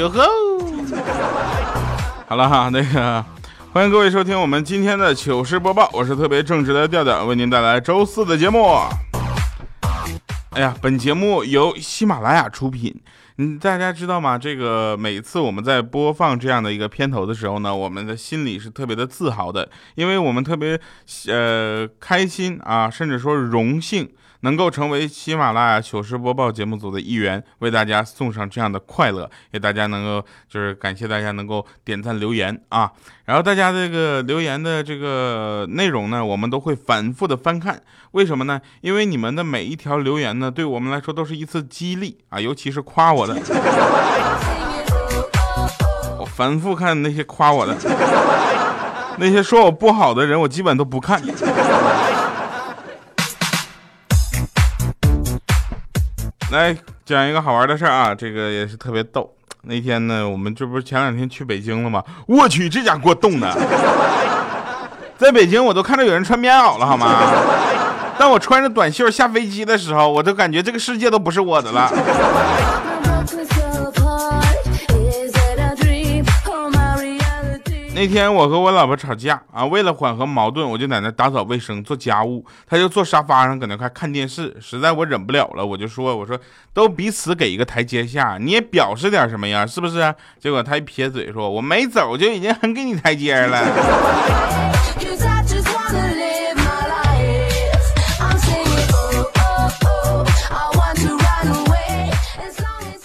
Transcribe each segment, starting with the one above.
哟吼！好了哈，那个欢迎各位收听我们今天的糗事播报，我是特别正直的调调，为您带来周四的节目。哎呀，本节目由喜马拉雅出品。嗯，大家知道吗？这个每次我们在播放这样的一个片头的时候呢，我们的心里是特别的自豪的，因为我们特别呃开心啊，甚至说荣幸。能够成为喜马拉雅糗事播报节目组的一员，为大家送上这样的快乐，也大家能够就是感谢大家能够点赞留言啊，然后大家这个留言的这个内容呢，我们都会反复的翻看，为什么呢？因为你们的每一条留言呢，对我们来说都是一次激励啊，尤其是夸我的，我反复看那些夸我的，那些说我不好的人，我基本都不看。来讲一个好玩的事儿啊，这个也是特别逗。那天呢，我们这不是前两天去北京了吗？我去，这家给我冻的，在北京我都看到有人穿棉袄了，好吗？但我穿着短袖下飞机的时候，我都感觉这个世界都不是我的了。那天我和我老婆吵架啊，为了缓和矛盾，我就在那打扫卫生、做家务，她就坐沙发上搁那块看电视。实在我忍不了了，我就说：“我说都彼此给一个台阶下，你也表示点什么呀，是不是？”结果她一撇嘴说：“我没走就已经很给你台阶了。”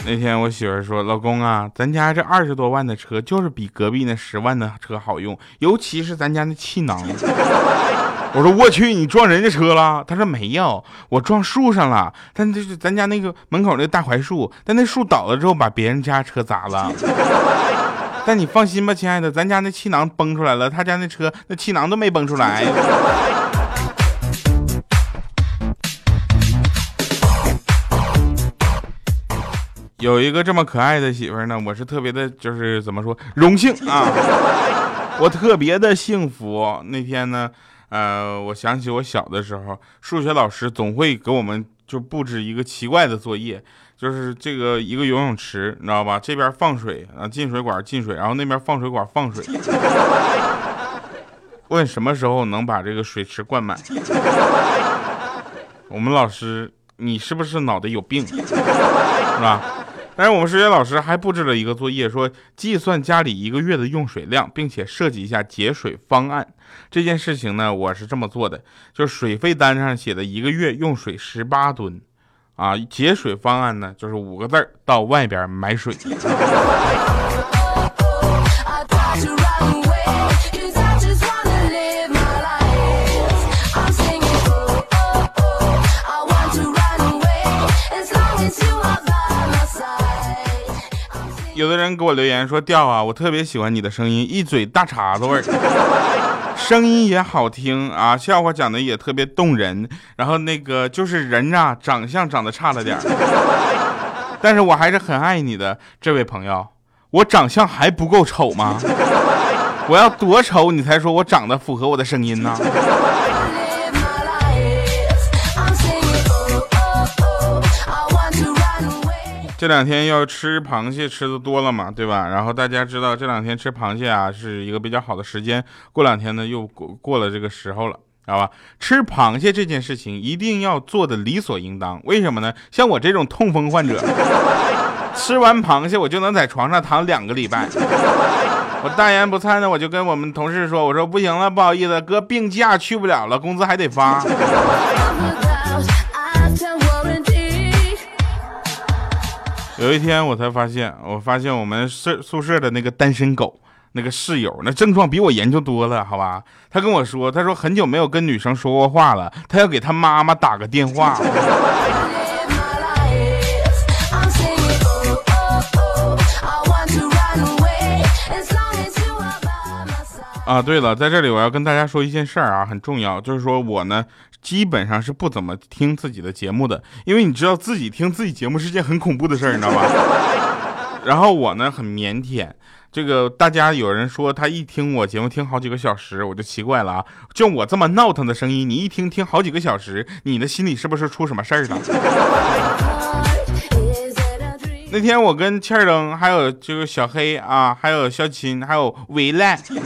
那天我媳妇说：“老公啊，咱家这二十多万的车就是比隔壁那十万的车好用，尤其是咱家那气囊。”我说：“我去，你撞人家车了？”他说：“没有，我撞树上了。但这是咱家那个门口那大槐树，但那树倒了之后把别人家车砸了。但你放心吧，亲爱的，咱家那气囊崩出来了，他家那车那气囊都没崩出来。”有一个这么可爱的媳妇呢，我是特别的，就是怎么说荣幸啊，我特别的幸福。那天呢，呃，我想起我小的时候，数学老师总会给我们就布置一个奇怪的作业，就是这个一个游泳池，你知道吧？这边放水啊，进水管进水，然后那边放水管放水，问什么时候能把这个水池灌满？我们老师，你是不是脑袋有病，是吧？但是我们数学老师还布置了一个作业，说计算家里一个月的用水量，并且设计一下节水方案。这件事情呢，我是这么做的，就是水费单上写的一个月用水十八吨，啊，节水方案呢就是五个字儿：到外边买水。有的人给我留言说：“调啊，我特别喜欢你的声音，一嘴大碴子味儿，声音也好听啊，笑话讲的也特别动人。然后那个就是人啊，长相长得差了点 但是我还是很爱你的这位朋友。我长相还不够丑吗？我要多丑你才说我长得符合我的声音呢？”这两天要吃螃蟹吃的多了嘛，对吧？然后大家知道这两天吃螃蟹啊是一个比较好的时间，过两天呢又过过了这个时候了，知道吧？吃螃蟹这件事情一定要做的理所应当，为什么呢？像我这种痛风患者，吃完螃蟹我就能在床上躺两个礼拜。我大言不惭的我就跟我们同事说，我说不行了，不好意思，哥病假去不了了，工资还得发。有一天我才发现我发现我们宿宿舍的那个单身狗那个室友那症状比我严重多了好吧？他跟我说他说很久没有跟女生说过话了他要给他妈妈打个电话。啊对了在这里我要跟大家说一件事儿啊很重要就是说我呢基本上是不怎么听自己的节目的，因为你知道自己听自己节目是件很恐怖的事儿，你知道吧？然后我呢很腼腆，这个大家有人说他一听我节目听好几个小时，我就奇怪了啊，就我这么闹腾的声音，你一听听好几个小时，你的心里是不是出什么事儿了？那天我跟欠儿灯，还有这个小黑啊，还有小青，还有未来，嗯、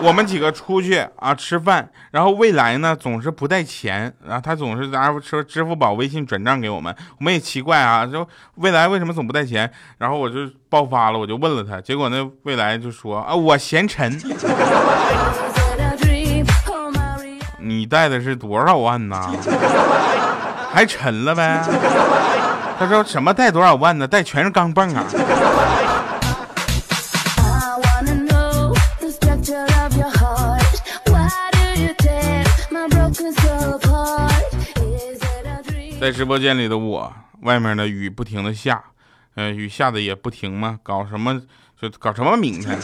我们几个出去啊吃饭，然后未来呢总是不带钱，然后他总是然后说支付宝、微信转账给我们，我们也奇怪啊，就未来为什么总不带钱？然后我就爆发了，我就问了他，结果那未来就说啊，我嫌沉。你带的是多少万呢？还沉了呗？他说什么带多少万呢？带全是钢镚啊！在直播间里的我，外面的雨不停的下，嗯，雨下的也不停嘛，搞什么就搞什么名堂。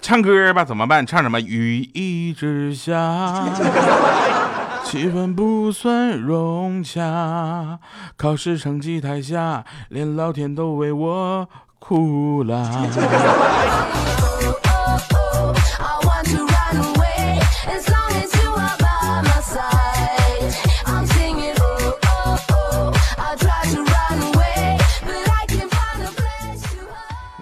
唱歌吧，怎么办？唱什么？雨一直下。气氛不算融洽，考试成绩太下，连老天都为我哭了。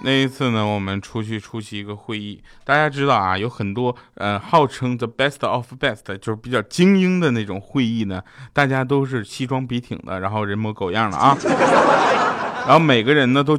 那一次呢，我们出去出席一个会议，大家知道啊，有很多呃号称 the best of best，就是比较精英的那种会议呢，大家都是西装笔挺的，然后人模狗样的啊。然后每个人呢都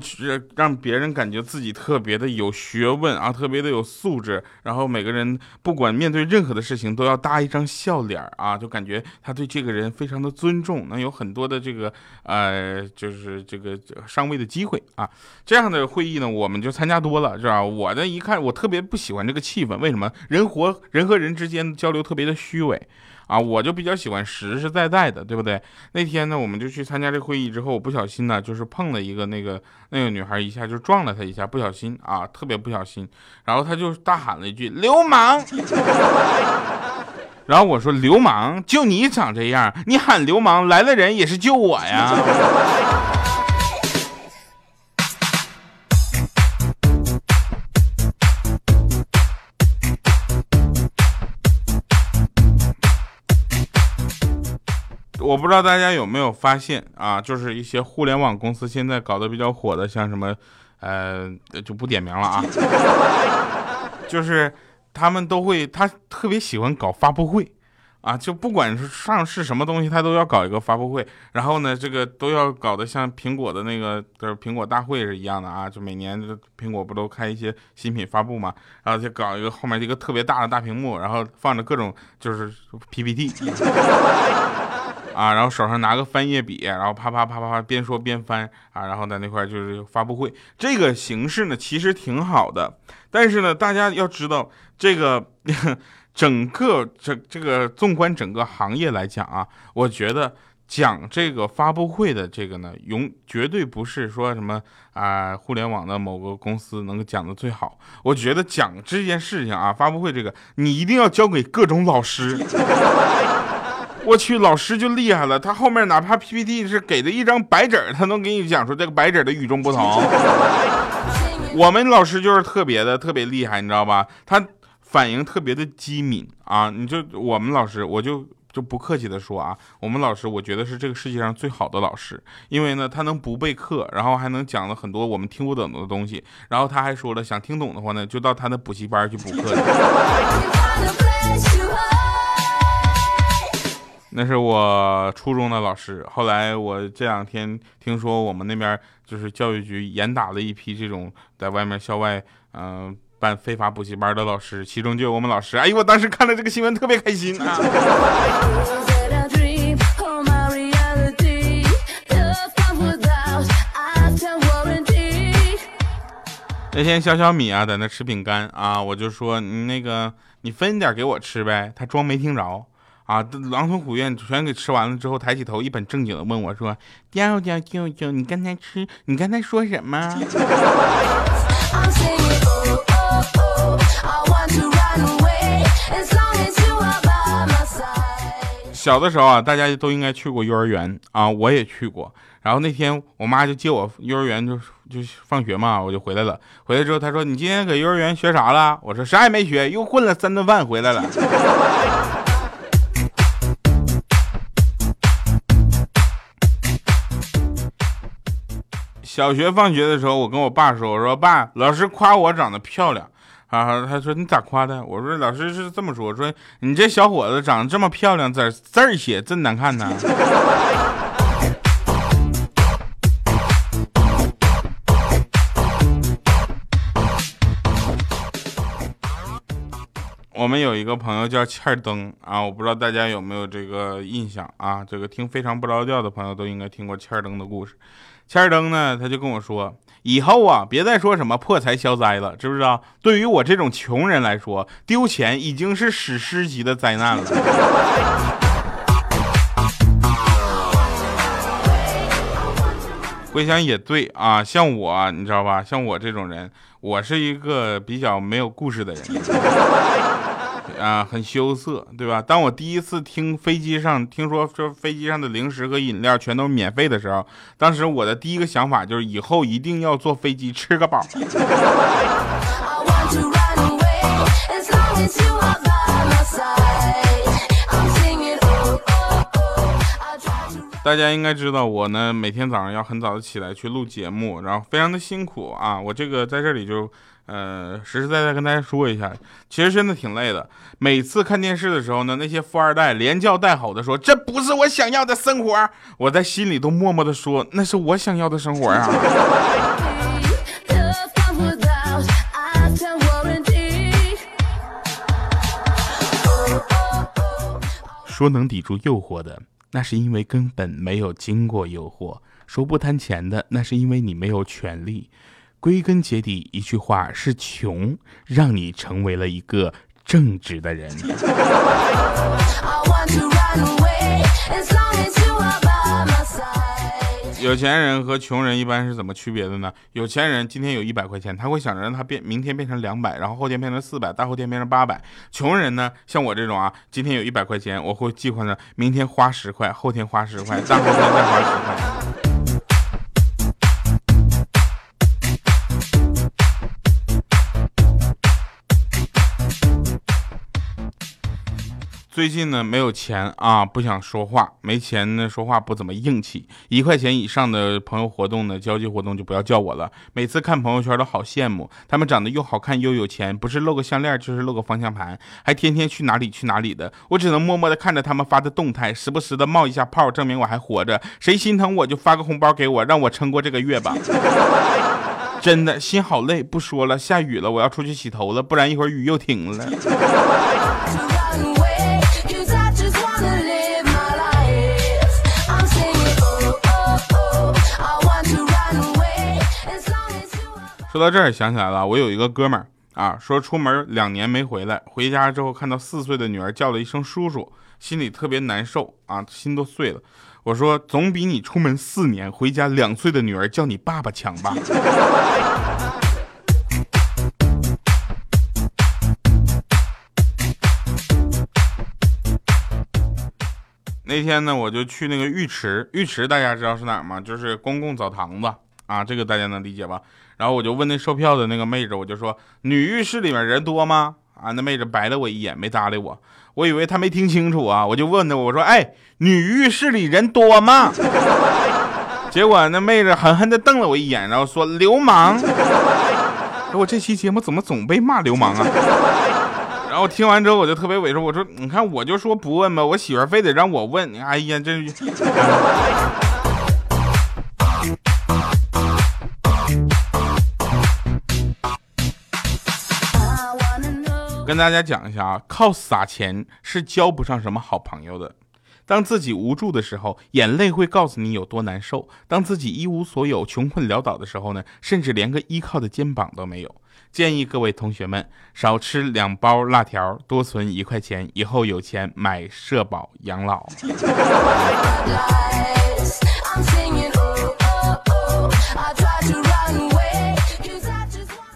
让别人感觉自己特别的有学问啊，特别的有素质。然后每个人不管面对任何的事情都要搭一张笑脸啊，就感觉他对这个人非常的尊重，能有很多的这个呃，就是这个上位的机会啊。这样的会议呢，我们就参加多了，是吧？我呢一看，我特别不喜欢这个气氛，为什么？人活人和人之间交流特别的虚伪。啊，我就比较喜欢实实在在的，对不对？那天呢，我们就去参加这会议之后，我不小心呢，就是碰了一个那个那个女孩，一下就撞了她一下，不小心啊，特别不小心，然后她就大喊了一句“流氓”，然后我说：“流氓，就你长这样，你喊流氓来了人也是救我呀。”我不知道大家有没有发现啊，就是一些互联网公司现在搞得比较火的，像什么，呃，就不点名了啊，就是他们都会，他特别喜欢搞发布会啊，就不管是上市什么东西，他都要搞一个发布会，然后呢，这个都要搞得像苹果的那个的苹果大会是一样的啊，就每年苹果不都开一些新品发布嘛，然后就搞一个后面一个特别大的大屏幕，然后放着各种就是 PPT。啊，然后手上拿个翻页笔，然后啪啪啪啪啪边说边翻啊，然后在那块就是发布会，这个形式呢其实挺好的，但是呢，大家要知道这个整个这这个纵观整个行业来讲啊，我觉得讲这个发布会的这个呢，永绝对不是说什么啊互联网的某个公司能够讲的最好，我觉得讲这件事情啊，发布会这个你一定要交给各种老师。我去，老师就厉害了，他后面哪怕 PPT 是给的一张白纸，他能给你讲出这个白纸的与众不同。我们老师就是特别的特别厉害，你知道吧？他反应特别的机敏啊！你就我们老师，我就就不客气的说啊，我们老师我觉得是这个世界上最好的老师，因为呢，他能不备课，然后还能讲了很多我们听不懂的东西，然后他还说了，想听懂的话呢，就到他的补习班去补课。那是我初中的老师，后来我这两天听说我们那边就是教育局严打了一批这种在外面校外嗯办非法补习班的老师，其中就有我们老师。哎呦，我当时看了这个新闻特别开心啊！那天小小米啊在那吃饼干啊，我就说你那个你分点给我吃呗，他装没听着。啊！狼吞虎咽全给吃完了之后，抬起头一本正经的问我说：“调调舅舅，你刚才吃，你刚才说什么？”小的时候啊，大家都应该去过幼儿园啊，我也去过。然后那天我妈就接我幼儿园就就放学嘛，我就回来了。回来之后她说：“你今天搁幼儿园学啥了？”我说：“啥也没学，又混了三顿饭回来了。”小学放学的时候，我跟我爸说：“我说爸，老师夸我长得漂亮。”啊，他说你咋夸的？我说老师是这么说，说你这小伙子长得这么漂亮，字字儿写真难看呢。我们有一个朋友叫欠儿灯啊，我不知道大家有没有这个印象啊？这个听非常不着调的朋友都应该听过欠儿灯的故事。欠儿灯呢，他就跟我说。以后啊，别再说什么破财消灾了，知不知道？对于我这种穷人来说，丢钱已经是史诗级的灾难了。回想也对啊，像我，你知道吧？像我这种人，我是一个比较没有故事的人。啊，很羞涩，对吧？当我第一次听飞机上听说说飞机上的零食和饮料全都免费的时候，当时我的第一个想法就是以后一定要坐飞机吃个饱。大家应该知道，我呢每天早上要很早的起来去录节目，然后非常的辛苦啊。我这个在这里就。呃，实实在在跟大家说一下，其实真的挺累的。每次看电视的时候呢，那些富二代连叫带吼的说：“这不是我想要的生活。”我在心里都默默的说：“那是我想要的生活啊。”说能抵住诱惑的，那是因为根本没有经过诱惑；说不贪钱的，那是因为你没有权利。归根结底，一句话是穷让你成为了一个正直的人。有钱人和穷人一般是怎么区别的呢？有钱人今天有一百块钱，他会想着让他变，明天变成两百，然后后天变成四百，大后天变成八百。穷人呢，像我这种啊，今天有一百块钱，我会计划着明天花十块，后天花十块，大后天再花十块。最近呢没有钱啊，不想说话，没钱呢说话不怎么硬气。一块钱以上的朋友活动呢，交际活动就不要叫我了。每次看朋友圈都好羡慕，他们长得又好看又有钱，不是露个项链就是露个方向盘，还天天去哪里去哪里的。我只能默默的看着他们发的动态，时不时的冒一下泡，证明我还活着。谁心疼我就发个红包给我，让我撑过这个月吧。真的心好累，不说了，下雨了，我要出去洗头了，不然一会儿雨又停了。说到这儿，想起来了，我有一个哥们儿啊，说出门两年没回来，回家之后看到四岁的女儿叫了一声叔叔，心里特别难受啊，心都碎了。我说，总比你出门四年回家两岁的女儿叫你爸爸强吧。那天呢，我就去那个浴池，浴池大家知道是哪儿吗？就是公共澡堂子啊，这个大家能理解吧？然后我就问那售票的那个妹子，我就说女浴室里面人多吗？啊，那妹子白了我一眼，没搭理我。我以为她没听清楚啊，我就问她，我说，哎，女浴室里人多吗？结果那妹子狠狠地瞪了我一眼，然后说流氓。我这期节目怎么总被骂流氓啊？然后听完之后我就特别委屈，我说，你看我就说不问吧，我媳妇非得让我问，哎呀，这。跟大家讲一下啊，靠撒钱是交不上什么好朋友的。当自己无助的时候，眼泪会告诉你有多难受；当自己一无所有、穷困潦倒的时候呢，甚至连个依靠的肩膀都没有。建议各位同学们少吃两包辣条，多存一块钱，以后有钱买社保养老。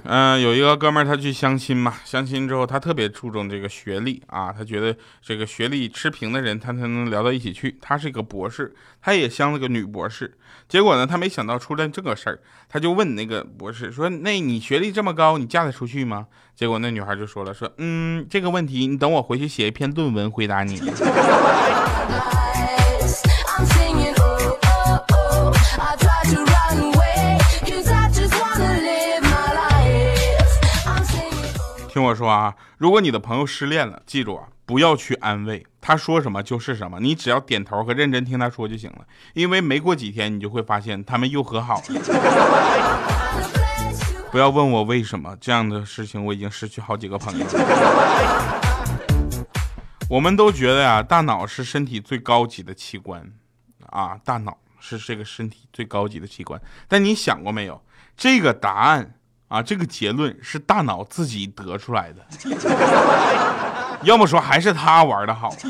嗯，有一个哥们儿他去相亲嘛，相亲之后他特别注重这个学历啊，他觉得这个学历持平的人他才能聊到一起去。他是一个博士，他也相了个女博士，结果呢，他没想到出了这个事儿，他就问那个博士说：“那你学历这么高，你嫁得出去吗？”结果那女孩就说了：“说嗯，这个问题你等我回去写一篇论文回答你。” 我说啊，如果你的朋友失恋了，记住啊，不要去安慰他，说什么就是什么，你只要点头和认真听他说就行了。因为没过几天，你就会发现他们又和好了。不要问我为什么这样的事情，我已经失去好几个朋友。我们都觉得呀，大脑是身体最高级的器官啊，大脑是这个身体最高级的器官。但你想过没有，这个答案？啊，这个结论是大脑自己得出来的，要么说还是他玩的好。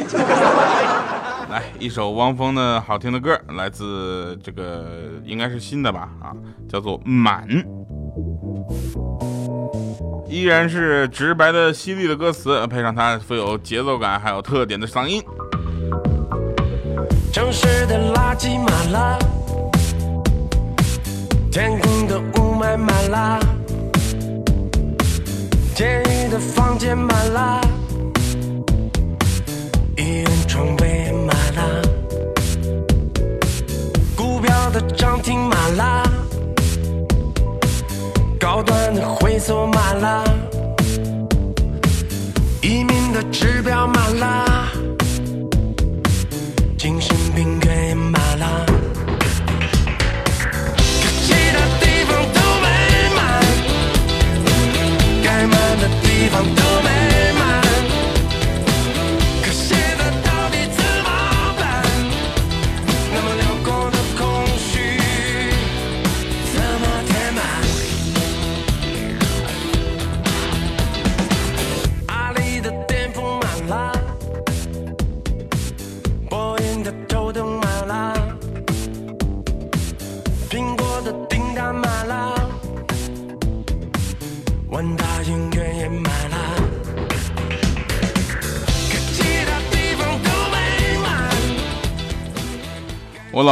来一首汪峰的好听的歌，来自这个应该是新的吧？啊，叫做《满》，依然是直白的犀利的歌词，配上它富有节奏感还有特点的嗓音。城市的垃圾满了，天空的雾霾满了。监狱的房间满了，医院床位满了，股票的涨停满了，高端的会所满了，移民的指标满了，精神病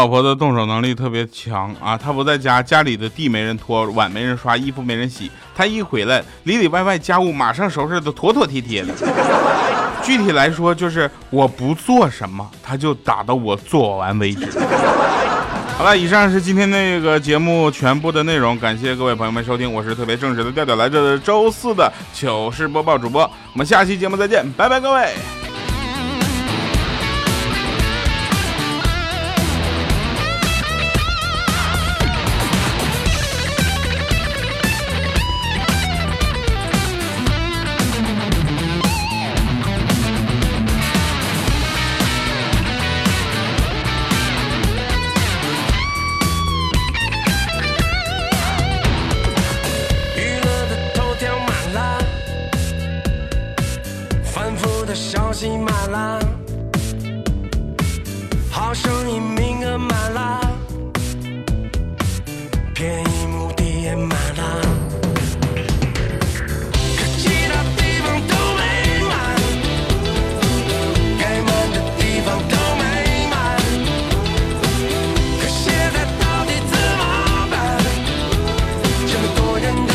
老婆的动手能力特别强啊！她不在家，家里的地没人拖，碗没人刷，衣服没人洗，她一回来，里里外外家务马上收拾的妥妥帖帖的。具体来说，就是我不做什么，她就打到我做完为止。好了，以上是今天那个节目全部的内容，感谢各位朋友们收听，我是特别正直的调调，来自周四的糗事播报主播，我们下期节目再见，拜拜，各位。and